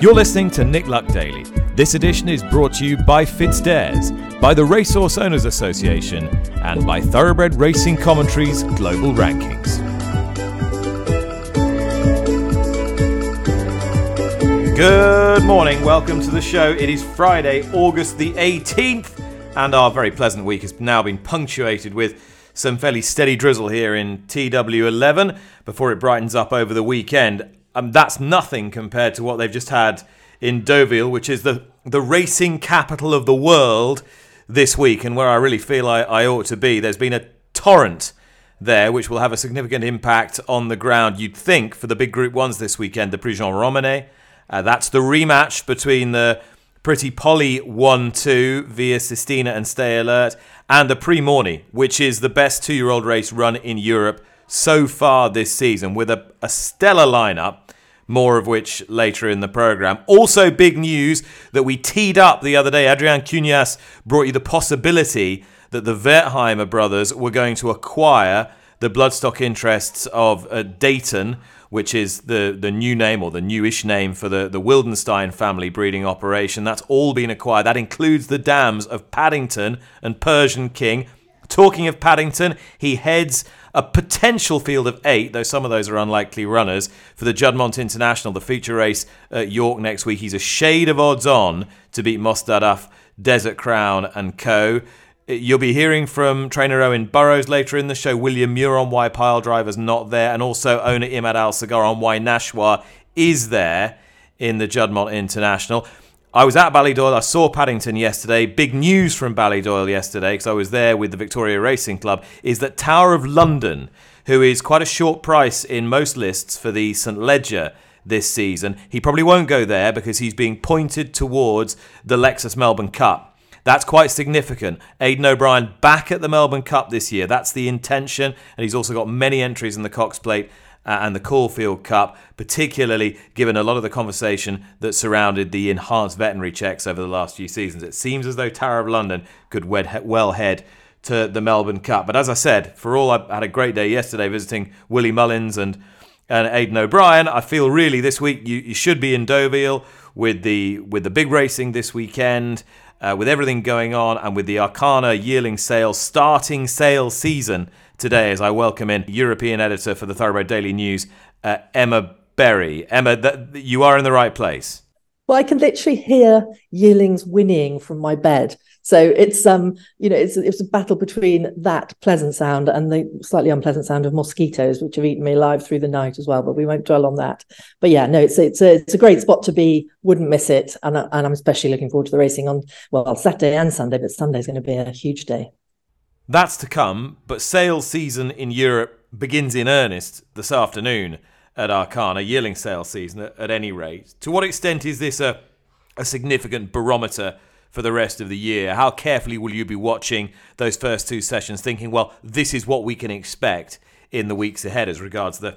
You're listening to Nick Luck Daily. This edition is brought to you by FitzDares, by the Racehorse Owners Association, and by Thoroughbred Racing Commentaries Global Rankings. Good morning, welcome to the show. It is Friday, August the 18th, and our very pleasant week has now been punctuated with some fairly steady drizzle here in TW11 before it brightens up over the weekend. Um, that's nothing compared to what they've just had in Deauville, which is the, the racing capital of the world this week, and where I really feel I, I ought to be. There's been a torrent there, which will have a significant impact on the ground, you'd think, for the big Group 1s this weekend, the Prix Jean Romanet. Uh, that's the rematch between the Pretty Polly 1 2 via Sistina and Stay Alert, and the Prix Morny, which is the best two year old race run in Europe so far this season, with a, a stellar lineup more of which later in the program. Also, big news that we teed up the other day. Adrian Cunias brought you the possibility that the Wertheimer brothers were going to acquire the bloodstock interests of uh, Dayton, which is the, the new name or the newish name for the, the Wildenstein family breeding operation. That's all been acquired. That includes the dams of Paddington and Persian King. Talking of Paddington, he heads a potential field of eight, though some of those are unlikely runners, for the Juddmonte International, the feature race at York next week. He's a shade of odds on to beat Mostahdaf, Desert Crown, and co. You'll be hearing from trainer Owen Burrows later in the show, William Muir on why Pyledriver's not there, and also owner Imad Al Sagar on why Nashwa is there in the Juddmonte International. I was at Ballydoyle. I saw Paddington yesterday. Big news from Ballydoyle yesterday because I was there with the Victoria Racing Club is that Tower of London, who is quite a short price in most lists for the St Leger this season, he probably won't go there because he's being pointed towards the Lexus Melbourne Cup. That's quite significant. Aidan O'Brien back at the Melbourne Cup this year. That's the intention. And he's also got many entries in the Cox Plate uh, and the Caulfield Cup, particularly given a lot of the conversation that surrounded the enhanced veterinary checks over the last few seasons. It seems as though Tower of London could well head to the Melbourne Cup. But as I said, for all I had a great day yesterday visiting Willie Mullins and and Aidan O'Brien. I feel really this week you, you should be in Deauville with the with the big racing this weekend, uh, with everything going on, and with the Arqana yearling sale starting sale season today as I welcome in European editor for the Thoroughbred Daily News, uh, Emma Berry. Emma, th- you are in the right place. Well, I can literally hear yearlings whinnying from my bed. So it's um, you know, it's it's a battle between that pleasant sound and the slightly unpleasant sound of mosquitoes, which have eaten me alive through the night as well. But we won't dwell on that. But yeah, no, it's it's a it's a great spot to be. Wouldn't miss it, and and I'm especially looking forward to the racing on well Saturday and Sunday. But Sunday's going to be a huge day. That's to come, but sales season in Europe begins in earnest this afternoon at Arqana, yearling sales season at, at any rate. To what extent is this a, a significant barometer for the rest of the year? How carefully will you be watching those first two sessions, thinking, well, this is what we can expect in the weeks ahead as regards the,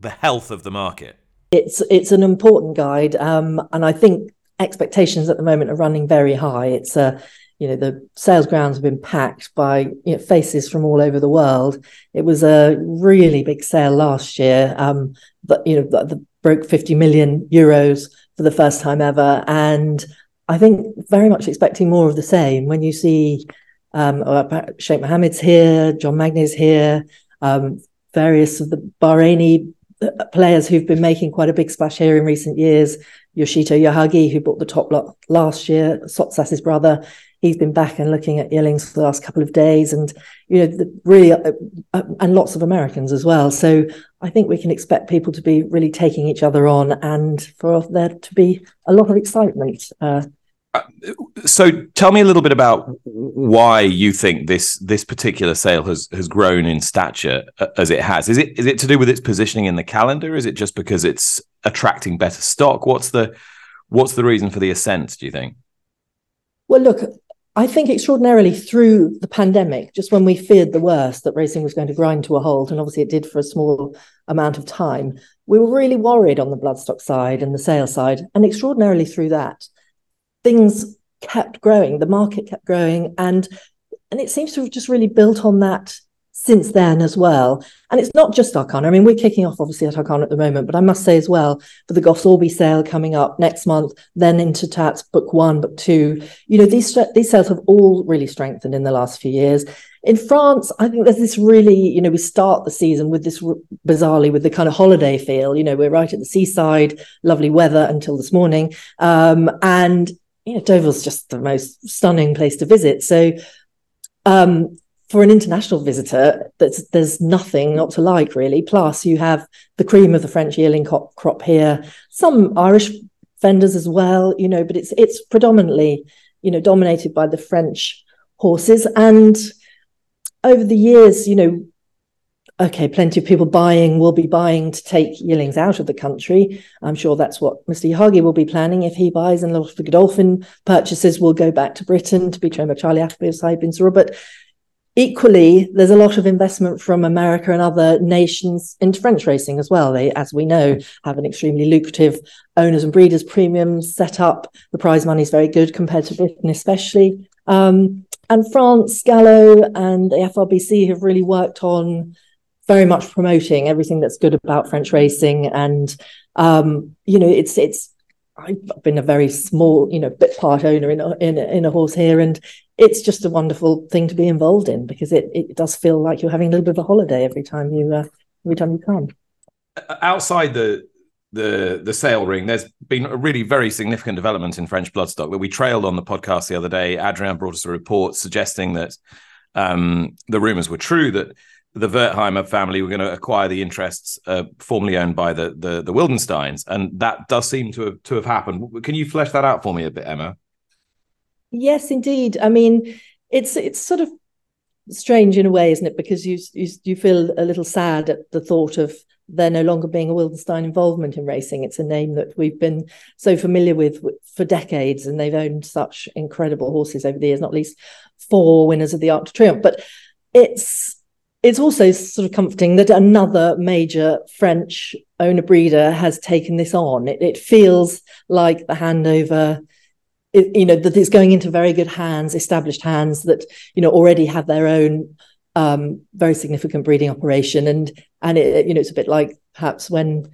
the health of the market? It's it's an important guide, um, and I think expectations at the moment are running very high. It's a you know the sales grounds have been packed by you know, faces from all over the world. It was a really big sale last year, um, but you know the, the broke 50 million euros for the first time ever, and I think very much expecting more of the same. When you see um, uh, Sheikh Mohammed's here, John Magnier's here, um, various of the Bahraini uh, players who've been making quite a big splash here in recent years. Yoshito Yahagi, who bought the top lot last year, Sottsass's brother, he's been back and looking at yearlings for the last couple of days and you know the, really uh, uh, and lots of americans as well so i think we can expect people to be really taking each other on and for there to be a lot of excitement uh, uh so tell me a little bit about why you think this this particular sale has has grown in stature uh, as it has. Is it is it to do with its positioning in the calendar? Is it just because it's attracting better stock? What's the what's the reason for the ascent? Do you think? Well, look, I think extraordinarily through the pandemic, just when we feared the worst that racing was going to grind to a halt, and obviously it did for a small amount of time, we were really worried on the bloodstock side and the sales side. And extraordinarily through that, things kept growing, the market kept growing, and and it seems to have just really built on that since then as well. And it's not just Arqana. I mean, we're kicking off obviously at Arqana at the moment, but I must say as well for the Goffs Orby sale coming up next month, then into Tats book one, book two. You know, these these sales have all really strengthened in the last few years. In France, I think there's this really, you know, we start the season with this bizarrely with the kind of holiday feel. You know, we're right at the seaside, lovely weather until this morning, um, and you know, Deauville's just the most stunning place to visit. So um, for an international visitor, there's, there's nothing not to like really. Plus, you have the cream of the French yearling crop, crop here, some Irish vendors as well, you know, but it's it's predominantly, you know, dominated by the French horses. And over the years, you know, okay, plenty of people buying will be buying to take yearlings out of the country. I'm sure that's what Mr. Yahagi will be planning if he buys, and a lot of the Godolphin purchases will go back to Britain to be trained by Charlie Appleby of Sahib But equally, there's a lot of investment from America and other nations into French racing as well. They, as we know, have an extremely lucrative owners and breeders premium set up. The prize money is very good compared to Britain, especially. Um, and France, Galop, and the FRBC have really worked on very much promoting everything that's good about French racing. And um, you know, it's it's I've been a very small, you know, bit part owner in a, in a, in a horse here, and it's just a wonderful thing to be involved in because it it does feel like you're having a little bit of a holiday every time you uh, every time you come. Outside the the the sale ring, there's been a really very significant development in French bloodstock that we trailed on the podcast the other day. Adrian brought us a report suggesting that um, the rumors were true that the Wertheimer family were going to acquire the interests uh, formerly owned by the, the the Wildensteins, and that does seem to have to have happened. Can you flesh that out for me a bit, Emma? Yes, indeed. I mean, it's it's sort of strange in a way, isn't it? Because you you, you feel a little sad at the thought of there no longer being a Wildenstein involvement in racing. It's a name that we've been so familiar with for decades, and they've owned such incredible horses over the years, not least four winners of the Arc de Triomphe. But it's it's also sort of comforting that another major French owner breeder has taken this on. It, it feels like the handover, it, you know, that it's going into very good hands, established hands that you know already have their own um, very significant breeding operation, and and it, you know it's a bit like perhaps when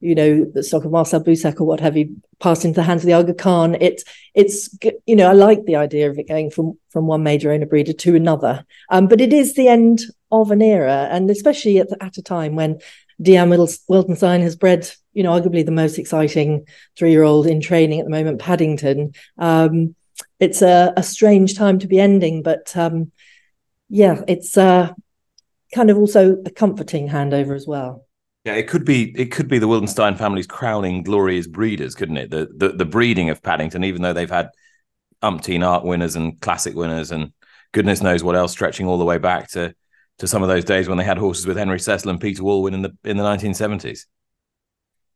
you know, the stock of Marcel Boussac or what have you passed into the hands of the Aga Khan. It's it's you know I like the idea of it going from from one major owner breeder to another, um, but it is the end of an era, and especially at, at a time when Diane Wildenstein has bred you know arguably the most exciting three year old in training at the moment, Paddington. Um, it's a, a, strange time to be ending, but um, yeah, it's uh, kind of also a comforting handover as well. Yeah, it could be it could be the Wildenstein family's crowning glory as breeders, couldn't it? The, the the breeding of Paddington, even though they've had umpteen Arc winners and classic winners and goodness knows what else, stretching all the way back to to some of those days when they had horses with Henry Cecil and Peter Walwyn in the in the 1970s.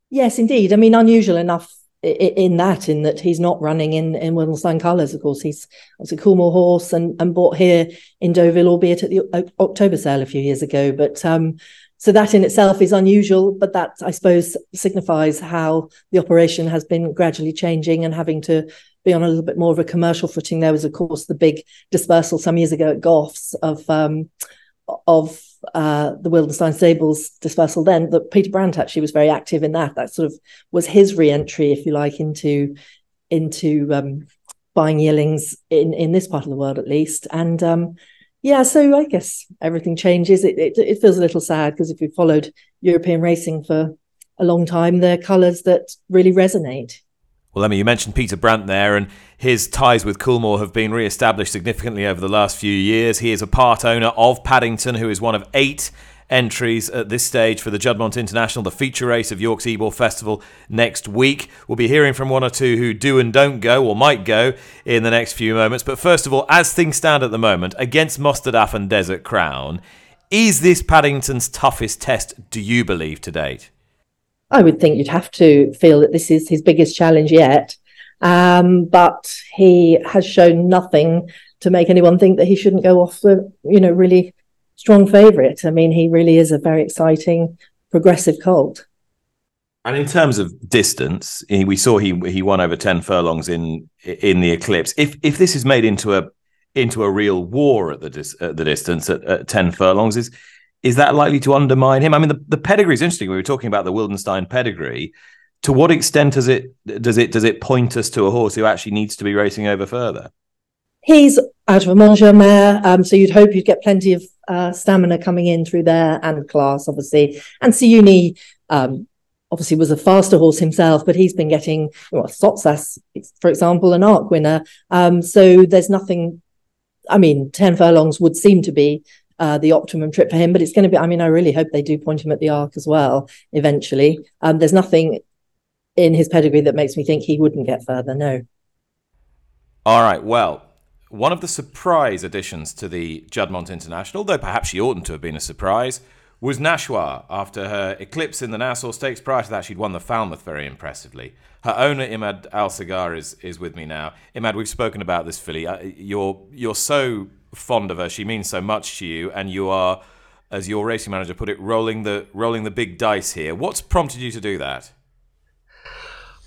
Yes, indeed. I mean, unusual enough in that, in that he's not running in in Wildenstein colours. Of course, he's it's a Coolmore horse and and bought here in Deauville, albeit at the October sale a few years ago. But um, so that in itself is unusual, but that I suppose signifies how the operation has been gradually changing and having to be on a little bit more of a commercial footing. There was, of course, the big dispersal some years ago at Goffs of um, of uh, the Wildenstein Stables dispersal. Then that Peter Brant actually was very active in that. That sort of was his re-entry, if you like, into into um, buying yearlings in in this part of the world at least. And um, yeah, so I guess everything changes. It it, it feels a little sad because if you've followed European racing for a long time, they're colours that really resonate. Well, Emma, you mentioned Peter Brant there, and his ties with Coolmore have been re established significantly over the last few years. He is a part owner of Paddington, who is one of eight entries at this stage for the Juddmonte International, the feature race of York's Ebor Festival next week. We'll be hearing from one or two who do and don't go or might go in the next few moments. But first of all, as things stand at the moment, against Mostahdaf and Desert Crown, is this Paddington's toughest test, do you believe, to date? I would think you'd have to feel that this is his biggest challenge yet. Um, but he has shown nothing to make anyone think that he shouldn't go off the, you know, really strong favourite. I mean, he really is a very exciting, progressive colt. And in terms of distance, we saw he he won over ten furlongs in in the Eclipse. If if this is made into a into a real war at the dis- at the distance at, at, ten furlongs. Is is that likely to undermine him? I mean, the, the pedigree is interesting. We were talking about the Wildenstein pedigree. To what extent does it does it does it point us to a horse who actually needs to be racing over further? He's out of a Montjeu mare, um, so you'd hope you'd get plenty of uh, stamina coming in through there and class, obviously. And Siyouni um, obviously was a faster horse himself, but he's been getting well, Sottsass, for example, an arc winner. Um, so there's nothing. I mean, ten furlongs would seem to be uh, the optimum trip for him, but it's going to be. I mean, I really hope they do point him at the arc as well eventually. Um, there's nothing in his pedigree that makes me think he wouldn't get further. No. All right. Well, one of the surprise additions to the Juddmonte International, though perhaps she oughtn't to have been a surprise, was Nashwa. After her eclipse in the Nassau Stakes, prior to that, she'd won the Falmouth very impressively. Her owner, Imad Al Sagar, is, is with me now. Imad, we've spoken about this filly. Uh, you're, you're so fond of her. She means so much to you, and you are, as your racing manager put it, rolling the, rolling the big dice here. What's prompted you to do that?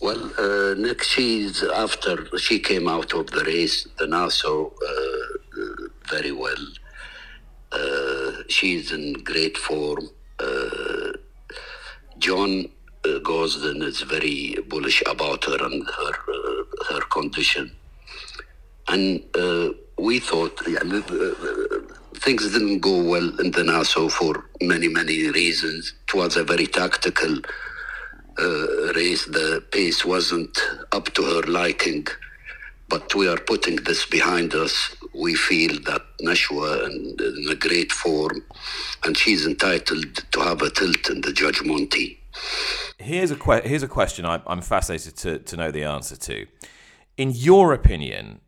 Well, uh, Nick, she's after she came out of the race, the Nassau, uh, uh, very well. Uh, she's in great form. Uh, John uh, Gosden is very bullish about her and her her condition, and we thought things didn't go well in the Nassau for many many reasons. It was a very tactical uh, race, the pace wasn't up to her liking. But we are putting this behind us. We feel that Nashwa is in a great form, and she's entitled to have a tilt in the Juddmonte. Here's a que- here's a question I, am fascinated to, to know the answer to. In your opinion,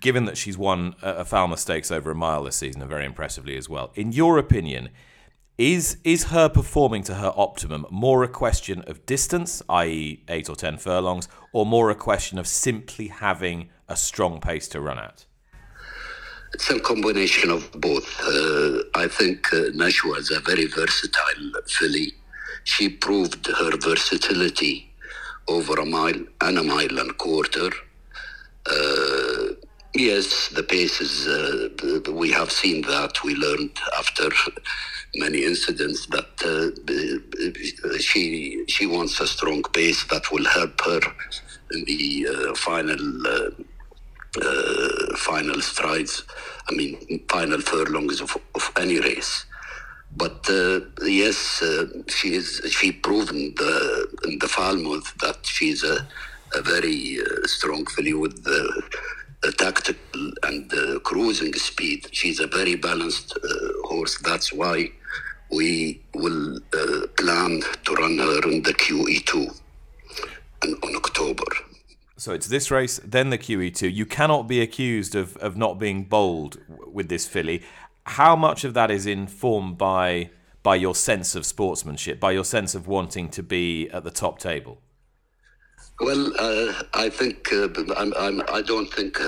given that she's won a, a Falmouth Stakes over a mile this season very impressively as well, in your opinion, is is her performing to her optimum more a question of distance, i.e., eight or ten furlongs, or more a question of simply having a strong pace to run at? It's a combination of both. Uh, I think uh, Nashwa is a very versatile filly. She proved her versatility over a mile and a mile and a quarter. Uh, yes, the pace is, uh, we have seen that. We learned after many incidents that uh, she she wants a strong pace that will help her in the uh, final uh, uh final strides. I mean, final furlongs of, of any race. But uh, yes, she is. She proved in the in the Falmouth that she's a, a very strong filly with the tactical and cruising speed. She's a very balanced uh, horse. That's why we will uh, plan to run her in the QE2 in, on October. So it's this race, then the QE2. You cannot be accused of, of not being bold with this filly. How much of that is informed by by your sense of sportsmanship, by your sense of wanting to be at the top table? Well, uh, I think uh, I'm, I'm, I do not think uh,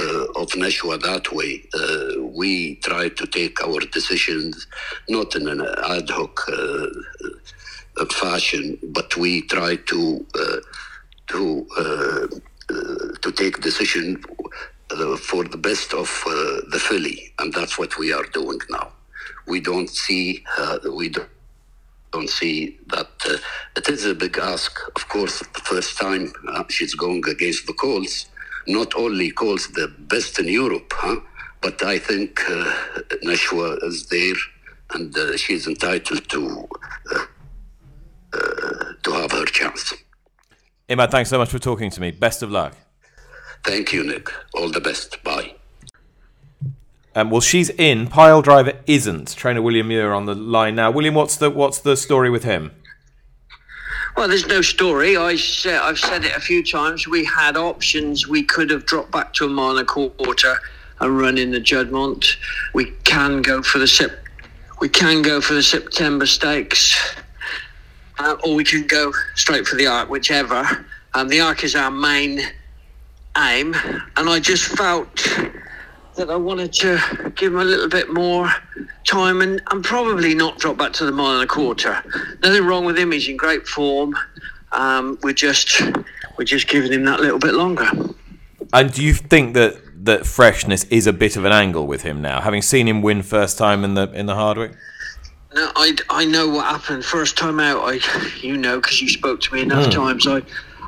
uh, of Nashwa that way. Uh, we try to take our decisions not in an ad hoc uh, fashion, but we try to to to take decision for the best of the filly, and that's what we are doing now. We don't see we don't don't see that uh, it is a big ask. Of course, the first time uh, she's going against the Colts, not only Colts the best in Europe, huh? but I think uh, Nashwa is there and uh, she's entitled to uh, uh, to have her chance. Imad, thanks so much for talking to me. Best of luck. Thank you, Nick. All the best. Bye. Um, well, she's in. Pyledriver isn't. Trainer William Muir on the line now. William, what's the what's the story with him? Well, there's no story. I I've said it a few times. We had options. We could have dropped back to a and a quarter and run in the Juddmonte. We can go for the sep- we can go for the September Stakes, uh, or we can go straight for the Arc, whichever. Um, the Arc is our main aim, and I just felt that I wanted to give him a little bit more time and, and probably not drop back to the mile and a quarter. Nothing wrong with him. He's in great form. Um, we're just we're just giving him that little bit longer. And do you think that that freshness is a bit of an angle with him now, having seen him win first time in the in the Hardwicke? No, I, I know what happened first time out. I you know because you spoke to me enough mm. times. I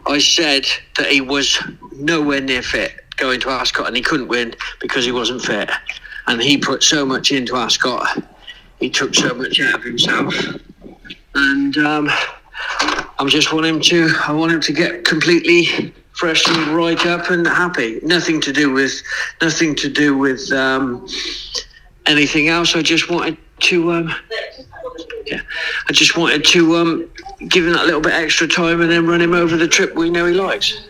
I said that he was nowhere near fit going to Ascot, and he couldn't win because he wasn't fit. And he put so much into Ascot. He took so much out of himself, and um, I just want him to. I want him to get completely fresh and right up and happy. Nothing to do with nothing to do with um, anything else. I just wanted to. Um, yeah, I just wanted to um, give him that little bit extra time and then run him over the trip we know he likes.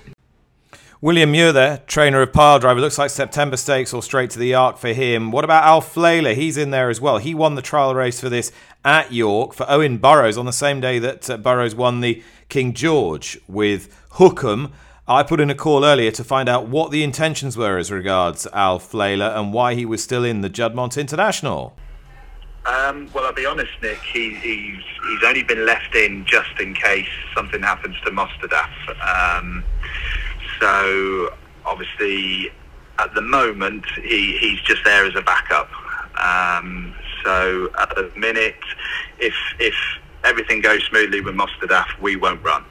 William Muir there, trainer of Pyledriver. Looks like September Stakes or straight to the Arc for him. What about Alflaila? He's in there as well. He won the trial race for this at York for Owen Burrows on the same day that uh, Burrows won the King George with Hukum. I put in a call earlier to find out what the intentions were as regards Alflaila and why he was still in the Juddmonte International. Um, well, I'll be honest, Nick. He, he's he's only been left in just in case something happens to Mostahdaf. Um, so obviously, at the moment, he, he's just there as a backup. Um, so at the minute, if if everything goes smoothly with Mostahdaf, we won't run.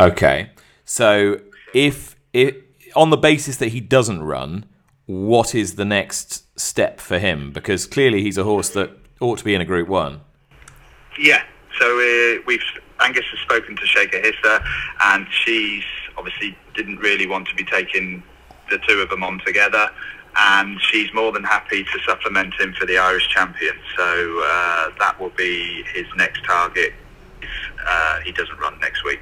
Okay. So if it on the basis that he doesn't run, what is the next step for him? Because clearly he's a horse that ought to be in a Group One. Yeah. So uh, we've Angus has spoken to Sheikha Hissa, and she's obviously didn't really want to be taking the two of them on together. And she's more than happy to supplement him for the Irish champion. So uh, that will be his next target if uh, he doesn't run next week.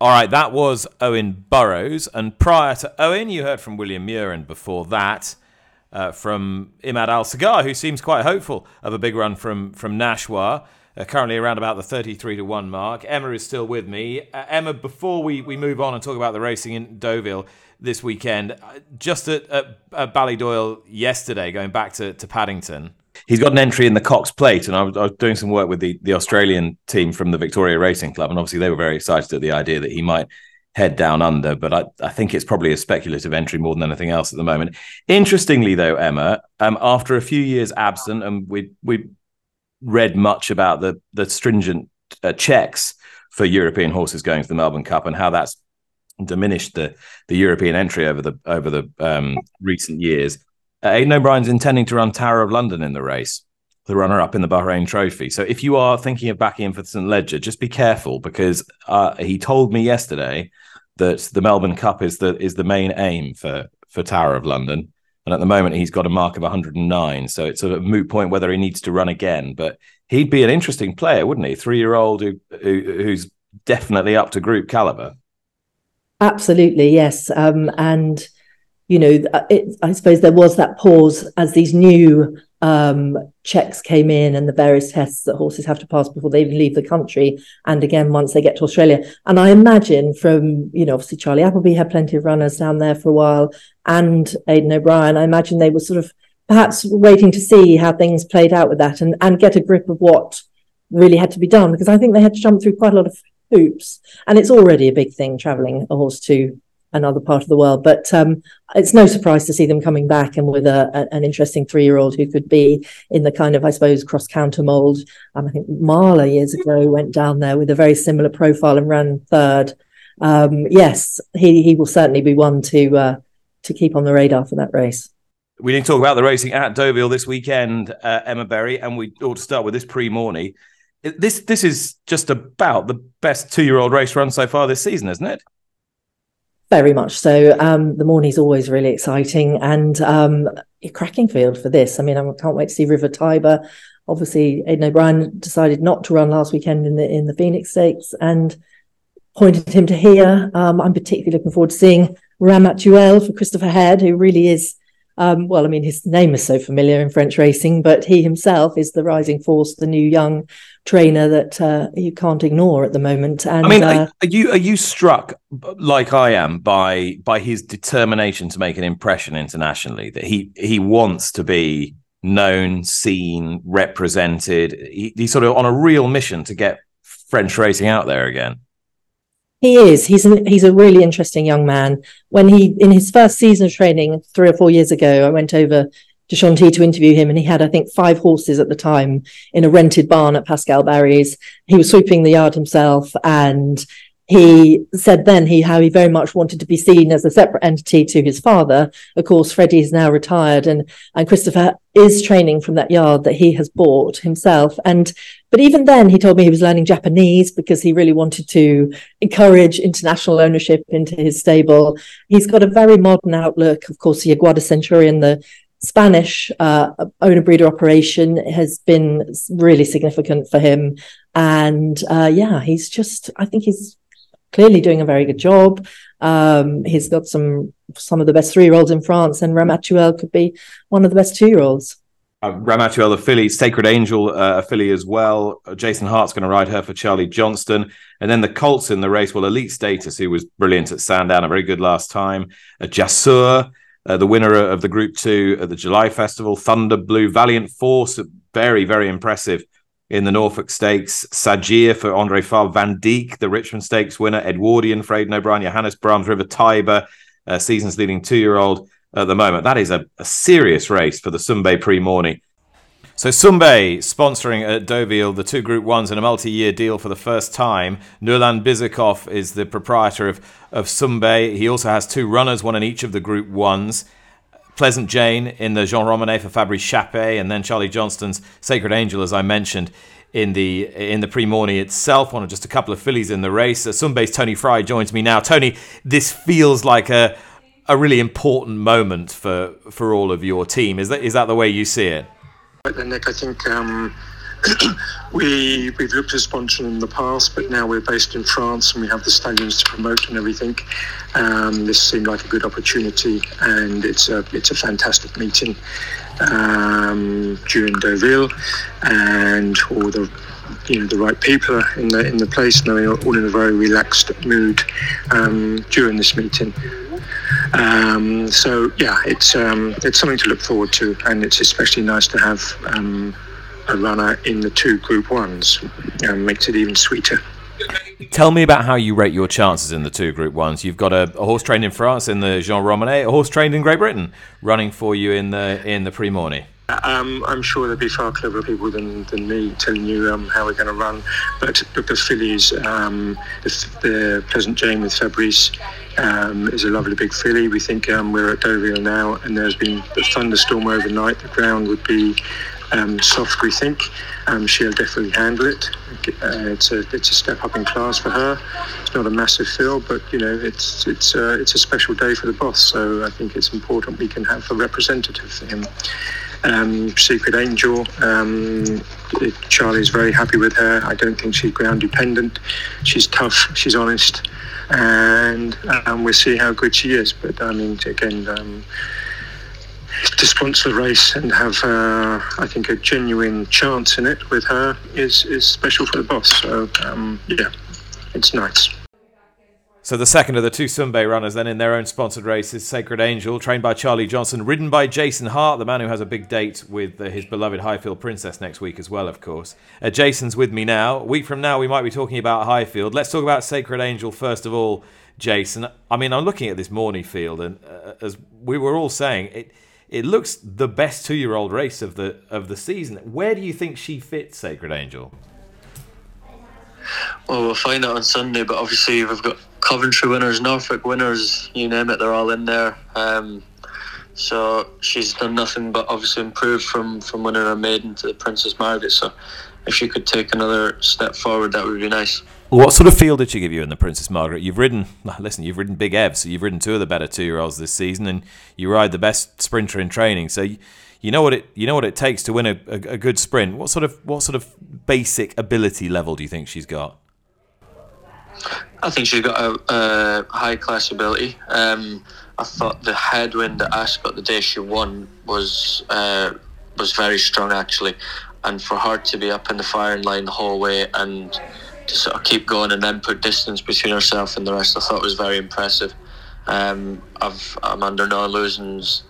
All right, that was Owen Burrows. And prior to Owen, you heard from William Muir, and before that, uh, from Imad Al Sagar, who seems quite hopeful of a big run from, from Nashwa. Uh, currently around about the 33 to 1 mark. Emma is still with me. Uh, Emma, before we, we move on and talk about the racing in Deauville this weekend, uh, just at, at, at Ballydoyle yesterday, going back to, to Paddington, he's got an entry in the Cox Plate, and I was, I was, doing some work with the, the Australian team from the Victoria Racing Club, and obviously they were very excited at the idea that he might head down under. But I, I think it's probably a speculative entry more than anything else at the moment. Interestingly, though, Emma, um, after a few years absent, and we we read much about the the stringent uh, checks for European horses going to the Melbourne Cup and how that's diminished the the European entry over the over the um, recent years. Uh, Aidan O'Brien's intending to run Tower of London in the race, the runner up in the Bahrain Trophy. So if you are thinking of backing him for St Leger, just be careful because uh, he told me yesterday that the Melbourne Cup is the is the main aim for for Tower of London. And at the moment, he's got a mark of 109. So it's a moot point whether he needs to run again. But he'd be an interesting player, wouldn't he? Three year old who, who, who's definitely up to group caliber. Absolutely, yes. Um, and you know, it, I suppose there was that pause as these new um, checks came in and the various tests that horses have to pass before they even leave the country, and again once they get to Australia. And I imagine from you know, obviously Charlie Appleby had plenty of runners down there for a while, and Aidan O'Brien. I imagine they were sort of perhaps waiting to see how things played out with that and and get a grip of what really had to be done because I think they had to jump through quite a lot of hoops, and it's already a big thing traveling a horse to another part of the world. But um, it's no surprise to see them coming back and with a, a, an interesting three year old who could be in the kind of, I suppose, Cross Counter mold. Um, I think Marla years ago went down there with a very similar profile and ran third. Um, yes, he he will certainly be one to uh, to keep on the radar for that race. We need to talk about the racing at Deauville this weekend, uh, Emma Berry, and we ought to start with this Prix Morny. This this is just about the best two year old race run so far this season, isn't it? Very much so. Um, the Morny's always really exciting and um, a cracking field for this. I mean, I can't wait to see River Tiber. Obviously, Aidan O'Brien decided not to run last weekend in the in the Phoenix Stakes and pointed him to here. Um, I'm particularly looking forward to seeing Ramatuelle for Christopher Head, who really is um, well, I mean, his name is so familiar in French racing, but he himself is the rising force, the new young trainer that uh, you can't ignore at the moment. And I mean, uh, are you are you struck like I am by by his determination to make an impression internationally? That he he wants to be known, seen, represented. He, he's sort of on a real mission to get French racing out there again. He is. He's an, he's a really interesting young man. When he in his first season of training three or four years ago, I went over to Chantilly to interview him, and he had I think five horses at the time in a rented barn at Pascal Bary's. He was sweeping the yard himself, and he said then he how he very much wanted to be seen as a separate entity to his father. Of course, Freddie is now retired, and and Christopher is training from that yard that he has bought himself. And but even then, he told me he was learning Japanese because he really wanted to encourage international ownership into his stable. He's got a very modern outlook. Of course, the Yeguada Centurion, the Spanish uh, owner breeder operation has been really significant for him. And uh, yeah, he's just, I think he's clearly doing a very good job. Um, he's got some some of the best three year olds in France, and Ramatuelle could be one of the best two year olds. Uh, Ramatuelle, the filly, Sacred Angel, uh, a filly as well. Uh, Jason Hart's going to ride her for Charlie Johnston. And then the Colts in the race, well, Elite Status, who was brilliant at Sandown, a very good last time. A Jasour, uh, the winner of the Group 2 at the July Festival. Thunder Blue, Valiant Force, very, very impressive in the Norfolk Stakes. Sajir for Andre Fabre, Vandeek, the Richmond Stakes winner, Edwardian for Aidan O'Brien, Johannes Brahms, River Tiber, uh, season's leading two year old at the moment. That is a, a serious race for the Sumbe Prix Morny. So Sumbe sponsoring at Deauville the two Group Ones in a multi-year deal for the first time. Nurlan Bizakov is the proprietor of of Sumbe. He also has two runners, one in each of the Group Ones. Pleasant Jane in the Jean Romanet for Fabrice Chappet, and then Charlie Johnston's Sacred Angel, as I mentioned in the in the Prix Morny itself. One of just a couple of fillies in the race. Uh, Sumbe's Tony Fry joins me now. Tony, this feels like a a really important moment for for all of your team. Is that is that the way you see it? Nick, I think um, we we've looked at sponsoring in the past, but now we're based in France and we have the stallions to promote and everything. Um, this seemed like a good opportunity, and it's a it's a fantastic meeting um, during Deauville, and all the you know the right people in the in the place, and they're all in a very relaxed mood um, during this meeting. Um, so yeah, it's um, it's something to look forward to, and it's especially nice to have um, a runner in the two Group Ones. Um, makes it even sweeter. Tell me about how you rate your chances in the two Group Ones. You've got a, a horse trained in France in the Jean Romanet, a horse trained in Great Britain, running for you in the in the Prix Morny. Um, I'm sure there'll be far cleverer people than, than me telling you um, how we're going to run. But look, the fillies, um, the, the Pleasant Jane with Fabrice um, is a lovely big filly. We think um, we're at Deauville now, and there's been a thunderstorm overnight. The ground would be um, soft, we think. Um, she'll definitely handle it. Uh, it's a it's a step up in class for her. It's not a massive fill, but you know it's it's uh, it's a special day for the boss. So I think it's important we can have a representative for him. Um, Sacred Angel, um, Charlie's very happy with her. I don't think she's ground dependent. She's tough. She's honest, and um, we'll see how good she is. But I mean, again um, to sponsor the race and have, uh, I think, a genuine chance in it with her is, is special for the boss. So, um, yeah, it's nice. So the second of the two Sumbe runners then in their own sponsored race is Sacred Angel, trained by Charlie Johnston, ridden by Jason Hart, the man who has a big date with uh, his beloved Highfield Princess next week as well, of course. Uh, Jason's with me now. A week from now, we might be talking about Highfield. Let's talk about Sacred Angel first of all, Jason. I mean, I'm looking at this Morny field, and uh, as we were all saying, it it looks the best two-year-old race of the of the season. Where do you think she fits, Sacred Angel? Well, we'll find out on Sunday, but obviously we've got Coventry winners, Norfolk winners, you name it, they're all in there. Um, so she's done nothing but obviously improve from from winning her maiden to the Princess Margaret. So if she could take another step forward, that would be nice. What sort of feel did she give you in the Princess Margaret? You've ridden, listen, you've ridden Big Ev, so you've ridden two of the better two-year-olds this season, and you ride the best sprinter in training. So you, you know what it you know what it takes to win a, a, a, good sprint. What sort of what sort of basic ability level do you think she's got? I think she's got a, a high class ability. Um, I thought the headwind at Ascot the day she won was uh, was very strong actually, and for her to be up in the firing line the whole way and to sort of keep going and then put distance between herself and the rest, I thought was very impressive. Um, I've, I'm under no illusions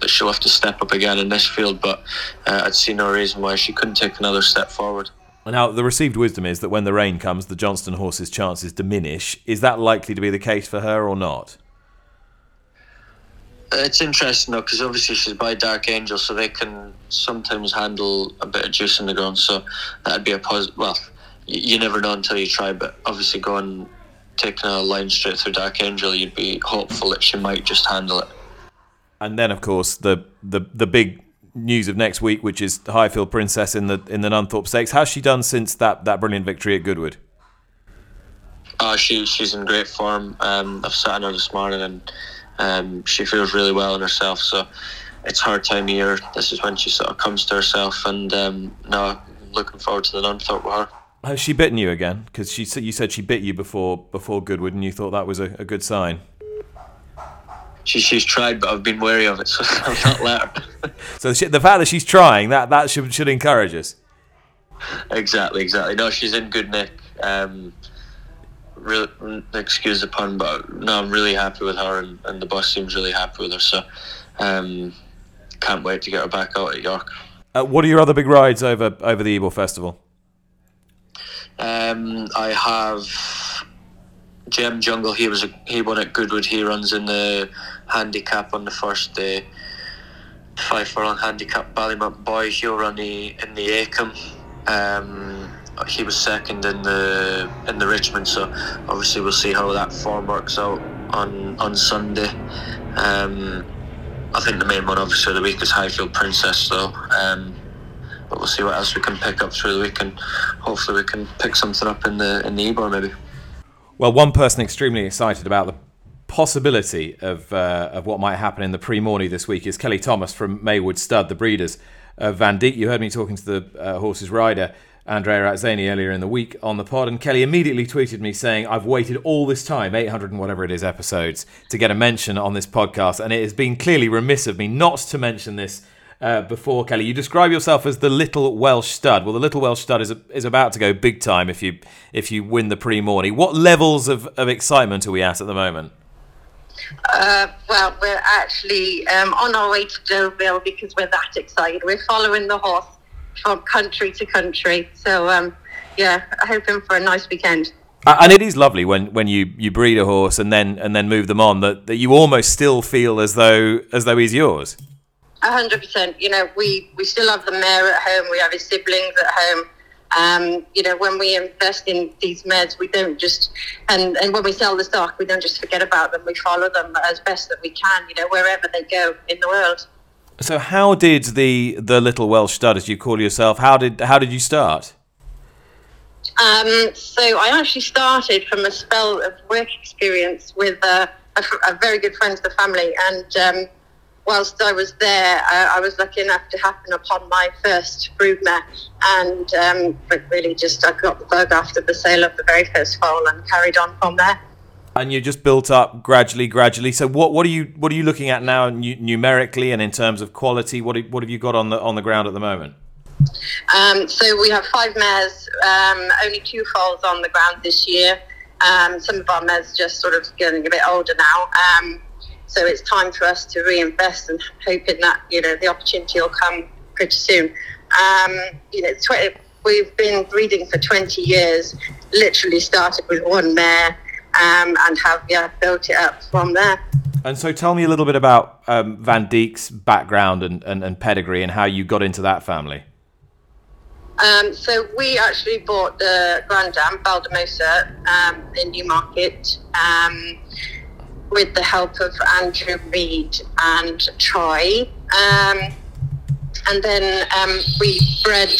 that she'll have to step up again in this field, but uh, I'd see no reason why she couldn't take another step forward. Now, the received wisdom is that when the rain comes, the Johnston horse's chances diminish. Is that likely to be the case for her or not? Uh, it's interesting though, because obviously she's by Dark Angel, so they can sometimes handle a bit of juice in the ground. So that'd be a positive. Well, you, you never know until you try, but obviously going taking a line straight through Dark Angel, you'd be hopeful that she might just handle it. And then, of course, the the the big news of next week, which is Highfield Princess in the in the Nunthorpe Stakes. How's she done since that, that brilliant victory at Goodwood? Uh, she she's in great form. Um, I've sat on her this morning and um, she feels really well in herself. So it's her time of year. This is when she sort of comes to herself. And um, no, looking forward to the Nunthorpe with her. Has she bitten you again? Because she you said she bit you before before Goodwood, and you thought that was a, a good sign. She, she's tried, but I've been wary of it, so I've not let her. so she, the fact that she's trying that that should should encourage us. Exactly, exactly. No, she's in good nick. Um, excuse the pun, but no, I'm really happy with her, and, and the boss seems really happy with her. So, um, can't wait to get her back out at York. Uh, what are your other big rides over over the Ebor Festival? Um, I have Gem Jungle. He was he won at Goodwood. He runs in the handicap on the first day. Five furlong handicap Ballymount Boy. He'll run the, in the Acomb. Um, he was second in the in the Richmond, so obviously we'll see how that form works out on on Sunday. Um, I think the main one, obviously, of the week is Highfield Princess, though. Um, but we'll see what else we can pick up through the week, and hopefully we can pick something up in the in the Ebor maybe. Well, one person extremely excited about the possibility of uh, of what might happen in the Prix Morny this week is Kelly Thomas from Maywood Stud, the breeders of Vandeek. You heard me talking to the uh, horse's rider. Andrea Atzeni earlier in the week on the pod, and Kelly immediately tweeted me saying, I've waited all this time, 800 and whatever it is episodes, to get a mention on this podcast, and it has been clearly remiss of me not to mention this uh, before, Kelly. You describe yourself as the little Welsh stud. Well, the little Welsh stud is, is about to go big time if you if you win the Prix Morny. What levels of, of excitement are we at at the moment? Uh, well, we're actually um, on our way to Deauville because we're that excited. We're following the horse from country to country. So, um, yeah, hoping for a nice weekend. And it is lovely when, when you, you breed a horse and then and then move them on that, that you almost still feel as though as though he's yours. A hundred percent. You know, we, we still have the mare at home. We have his siblings at home. Um, you know, when we invest in these meds, we don't just and, and when we sell the stock, we don't just forget about them. We follow them as best that we can. You know, wherever they go in the world. So, how did the the little Welsh stud, as you call yourself, how did how did you start? Um, so, I actually started from a spell of work experience with a, a, a very good friend of the family, and um, whilst I was there, I, I, was lucky enough to happen upon my first broodmare, and um, really just I got the bug after the sale of the very first foal and carried on from there. And you just built up gradually, gradually. So what what are you what are you looking at now numerically and in terms of quality? What what have you got on the on the ground at the moment? Um, so we have five mares, um, only two foals on the ground this year. Um, some of our mares just sort of getting a bit older now. Um, so it's time for us to reinvest and hoping that you know the opportunity will come pretty soon. Um, you know, 20, we've been breeding for 20 years. Literally started with one mare um, and have yeah built it up from there. And so, tell me a little bit about um, Vandeek's background and, and, and, pedigree and how you got into that family. Um, so we actually bought the Grand Dam Valdemosa um, in Newmarket um, with the help of Andrew Reid and Troy. Um, and then um, we bred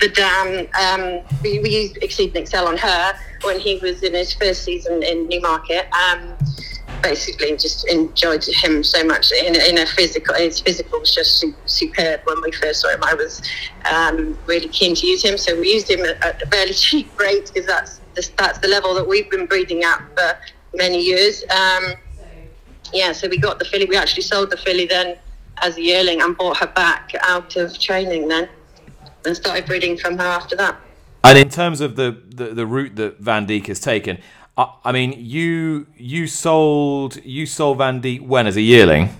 the dam. Um, we, we, used Exceed and Excel on her when he was in his first season in Newmarket. Um, basically, just enjoyed him so much in, in a physical. His physical was just superb when we first saw him. I was um, really keen to use him, so we used him at, at a fairly cheap rate because that's the, that's the level that we've been breeding at for many years. Um, yeah, so we got the filly. We actually sold the filly then as a yearling and bought her back out of training then and started breeding from her after that. And in terms of the, the, the route that Vandeek has taken, I, I mean, you you sold you sold Vandeek when as a yearling?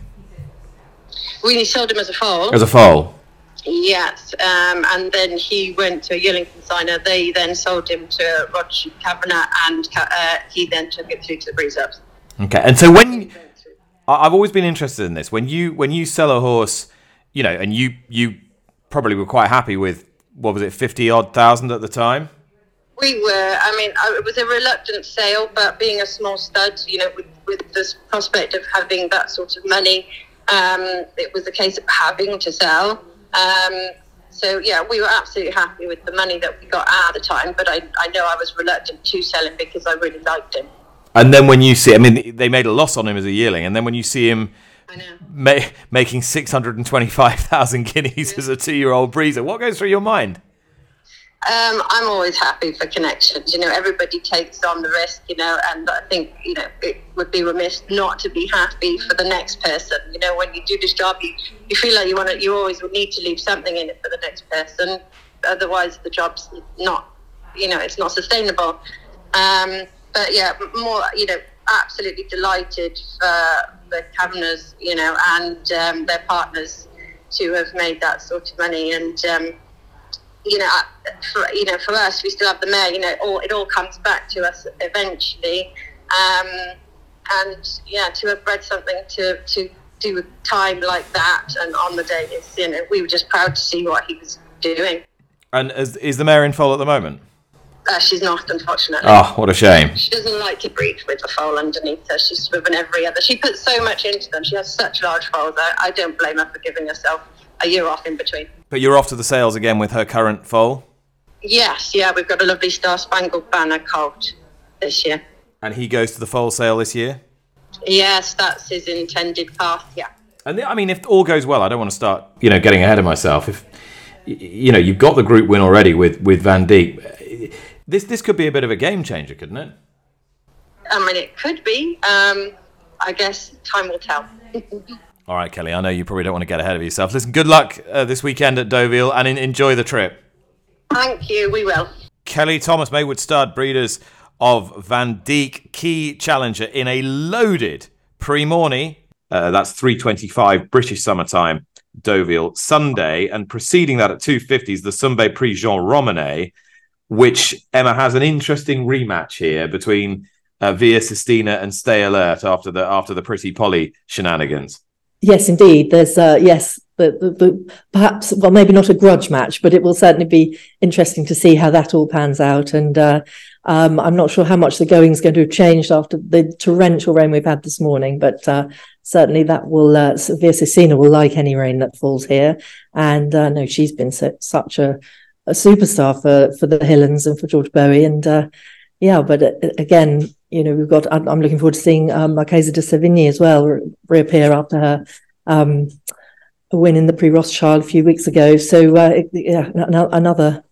We sold him as a foal. As a foal. Yes, um, and then he went to a yearling consigner. They then sold him to Roger Kavanagh, and uh, he then took it through to the breeze ups. Okay, and so when I've always been interested in this, when you when you sell a horse, you know, and you you probably were quite happy with what was it, fifty odd thousand at the time. We were. I mean, it was a reluctant sale, but being a small stud, you know, with, with this prospect of having that sort of money, um, it was a case of having to sell. Um, so yeah, we were absolutely happy with the money that we got at the time, but I, I know I was reluctant to sell him because I really liked him. And then when you see, I mean, they made a loss on him as a yearling, and then when you see him ma- making six hundred and twenty-five thousand guineas yeah. as a two-year-old breezer, what goes through your mind? Um, I'm always happy for connections. You know, everybody takes on the risk. You know, and I think you know it would be remiss not to be happy for the next person. You know, when you do this job, you, you feel like you want to. You always need to leave something in it for the next person. Otherwise, the job's not. You know, it's not sustainable. Um, but yeah, more. You know, absolutely delighted for the Kavanaghs. You know, and um, their partners to have made that sort of money and. You know, for, you know, for us, we still have the mare. You know, all, it all comes back to us eventually. Um, and yeah, to have bred something to to do with time like that and on the day is, you know, we were just proud to see what he was doing. And is, is the mare in foal at the moment? Uh, she's not, unfortunately. Oh, what a shame. She doesn't like to breed with the foal underneath her. She's swimming every other. She puts so much into them. She has such large foals. I, I don't blame her for giving herself a year off in between. But you're off to the sales again with her current foal? Yes, yeah, we've got a lovely Star Spangled Banner colt this year. And he goes to the foal sale this year? Yes, that's his intended path, yeah. And I mean, if all goes well, I don't want to start, you know, getting ahead of myself. If you know, you've got the group win already with with Vandeek. This this could be a bit of a game changer, couldn't it? I mean, it could be. Um, I guess time will tell. All right, Kelly. I know you probably don't want to get ahead of yourself. Listen, good luck uh, this weekend at Deauville and in- enjoy the trip. Thank you. We will. Kelly Thomas, Maywood stud, breeders of Vandeek, key challenger in a loaded Prix Morny. Uh, that's 325 British summertime, Deauville, Sunday. And preceding that at 250s, the Sunday Prix Jean Romanet, which Emma has an interesting rematch here between uh, Via Sistina and Stay Alert after the after the Pretty Polly shenanigans. Yes, indeed. There's uh, yes, the, the, the, perhaps well, maybe not a grudge match, but it will certainly be interesting to see how that all pans out. And uh, um, I'm not sure how much the going is going to have changed after the torrential rain we've had this morning, but uh, certainly that will. Uh, will like any rain that falls here, and uh, no, she's been such a, a, superstar for for the Hillens and for George Boughey, and uh, yeah, but uh, again, you know, we've got. I'm, looking forward to seeing um, Marchesa de Savigny as well re- reappear after her um, win in the Prix Rothschild a few weeks ago. So uh, yeah, another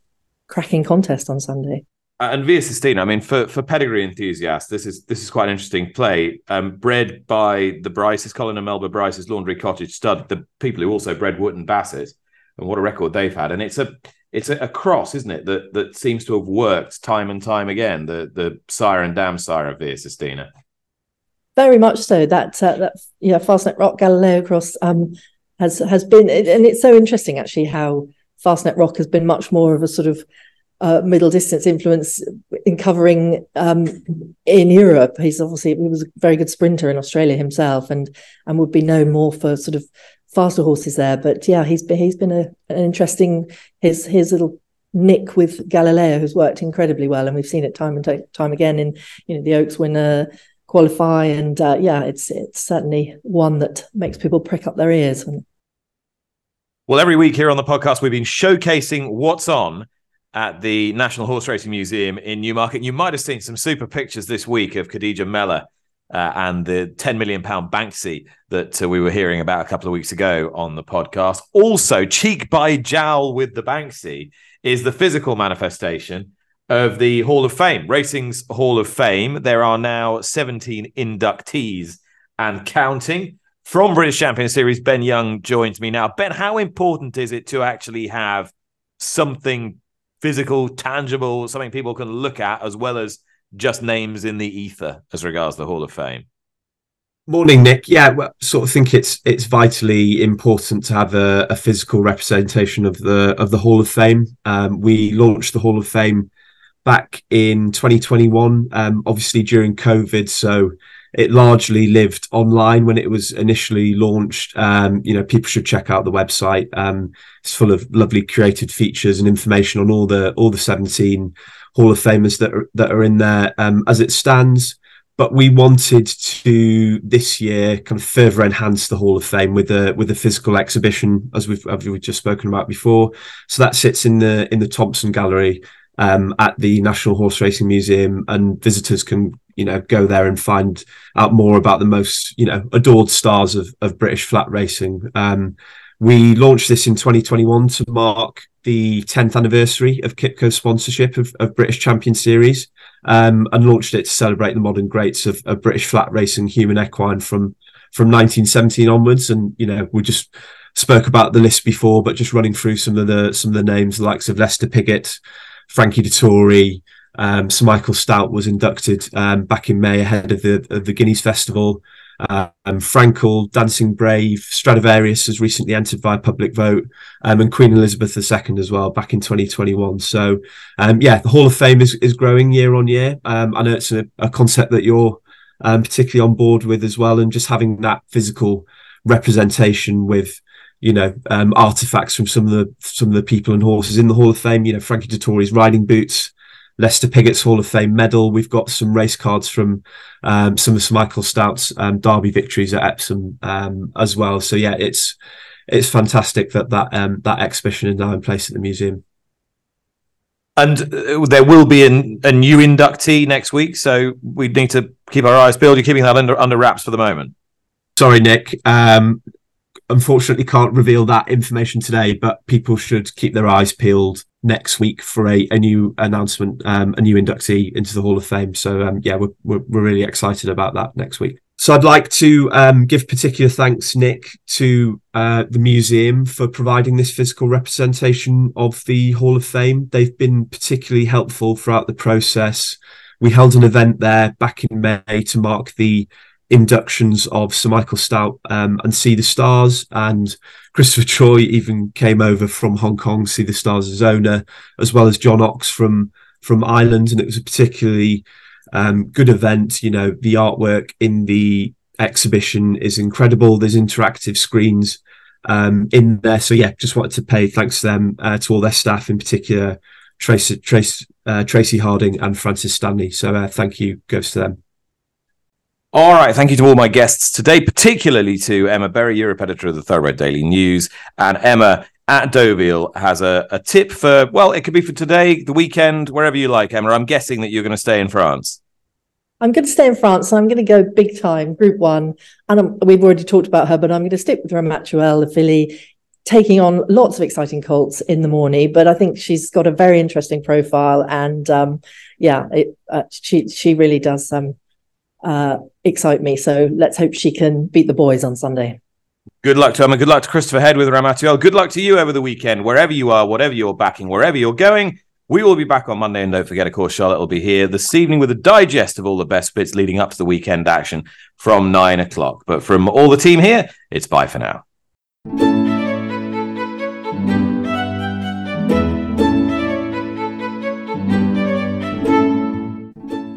cracking contest on Sunday. Uh, and Via Sistina, I mean, for, for pedigree enthusiasts, this is this is quite an interesting play. Um, bred by the Bryces, Colin and Melba Bryce's Laundry Cottage stud, the people who also bred Wootton Bassett, and what a record they've had. And it's a it's a, a, cross, isn't it, that that seems to have worked time and time again. The the sire and dam sire of Via Sistina. Very much so. That uh, that yeah, Fastnet Rock Galileo cross um, has has been, and it's so interesting actually how Fastnet Rock has been much more of a sort of uh, middle distance influence in covering um, in Europe. He's obviously he was a very good sprinter in Australia himself, and and would be known more for sort of faster horses there. But yeah, he's been he's been a, an interesting his his little nick with Galileo has worked incredibly well, and we've seen it time and t- time again in you know the Oaks winner Qualify, and uh, yeah, it's it's certainly one that makes people prick up their ears. Well, every week here on the podcast, we've been showcasing what's on at the National Horse Racing Museum in Newmarket. You might have seen some super pictures this week of Khadija Mellah uh, and the 10 million pound Banksy that uh, we were hearing about a couple of weeks ago on the podcast. Also, cheek by jowl with the Banksy is the physical manifestation of the Hall of Fame, Racing's Hall of Fame. There are now 17 inductees and counting. From British Champion Series, Ben Young joins me now. Ben, how important is it to actually have something physical, tangible, something people can look at, as well as just names in the ether as regards the Hall of Fame? Morning, Nick. Yeah, well, sort of think it's it's vitally important to have a, a physical representation of the of the Hall of Fame. Um, we launched the Hall of Fame back in 2021, um, obviously during COVID, so it largely lived online when it was initially launched. Um, you know, people should check out the website. Um, it's full of lovely created features and information on all the all the 17 Hall of Famers that are, that are in there um, as it stands. But we wanted to this year kind of further enhance the Hall of Fame with a with a physical exhibition, as we've, as we've just spoken about before. So that sits in the in the Thompson Gallery um, at the National Horse Racing Museum, and visitors can you know go there and find out more about the most you know adored stars of, of british flat racing um, we launched this in 2021 to mark the 10th anniversary of Qipco's sponsorship of, of British Champion Series um, and launched it to celebrate the modern greats of, of, British flat racing human equine from from 1917 onwards and you know we just spoke about the list before but just running through some of the some of the names the likes of Lester Piggott Frankie Dettori um, Sir Michael Stoute was inducted um, back in May ahead of the of the Guineas Festival. Um, Frankel, Dancing Brave, Stradivarius has recently entered by public vote, um, and Queen Elizabeth II as well back in 2021. So, um, yeah, the Hall of Fame is, is growing year on year. Um, I know it's a, a concept that you're um, particularly on board with as well, and just having that physical representation with you know um, artifacts from some of the some of the people and horses in the Hall of Fame. You know, Frankie Dettori's riding boots Lester Piggott's Hall of Fame medal. We've got some race cards from um, some of Sir Michael Stoute's um, Derby victories at Epsom um, as well. So yeah, it's it's fantastic that that um, that exhibition is now in place at the museum. And uh, there will be an, a new inductee next week, so we need to keep our eyes peeled. You're keeping that under under wraps for the moment. Sorry, Nick. Um, unfortunately, can't reveal that information today, but people should keep their eyes peeled next week for a, a new announcement, um, a new inductee into the Hall of Fame. So um, yeah, we're, we're, we're really excited about that next week. So I'd like to um, give particular thanks, Nick, to uh, the museum for providing this physical representation of the Hall of Fame. They've been particularly helpful throughout the process. We held an event there back in May to mark the inductions of Sir Michael Stoute um, and Sea The Stars. And Christopher Tsui even came over from Hong Kong, Sea The Stars as owner, as well as John Oxx from from Ireland. And it was a particularly um, good event. You know, the artwork in the exhibition is incredible. There's interactive screens um, in there. So yeah, just wanted to pay thanks to them, uh, to all their staff in particular, Tracy, Tracy, uh, Tracy Harding and Francis Stanley. So uh, thank you goes to them. All right. Thank you to all my guests today, particularly to Emma Berry, Europe editor of the Thoroughbred Daily News. And Emma at Deauville has a, a tip for, well, it could be for today, the weekend, wherever you like, Emma. I'm guessing that you're going to stay in France. I'm going to stay in France, so I'm going to go big time, Group One, and I'm, we've already talked about her, but I'm going to stick with Ramatuelle, the filly, taking on lots of exciting colts in the Morny. But I think she's got a very interesting profile, and um, yeah, it, uh, she she really does um, uh, excite me. So let's hope she can beat the boys on Sunday. Good luck to Emma. Good luck to Christopher Head with Ramatuelle. Good luck to you over the weekend, wherever you are, whatever you're backing, wherever you're going. We will be back on Monday, and don't forget, of course, Charlotte will be here this evening with a digest of all the best bits leading up to the weekend action from nine o'clock. But from all the team here, it's bye for now.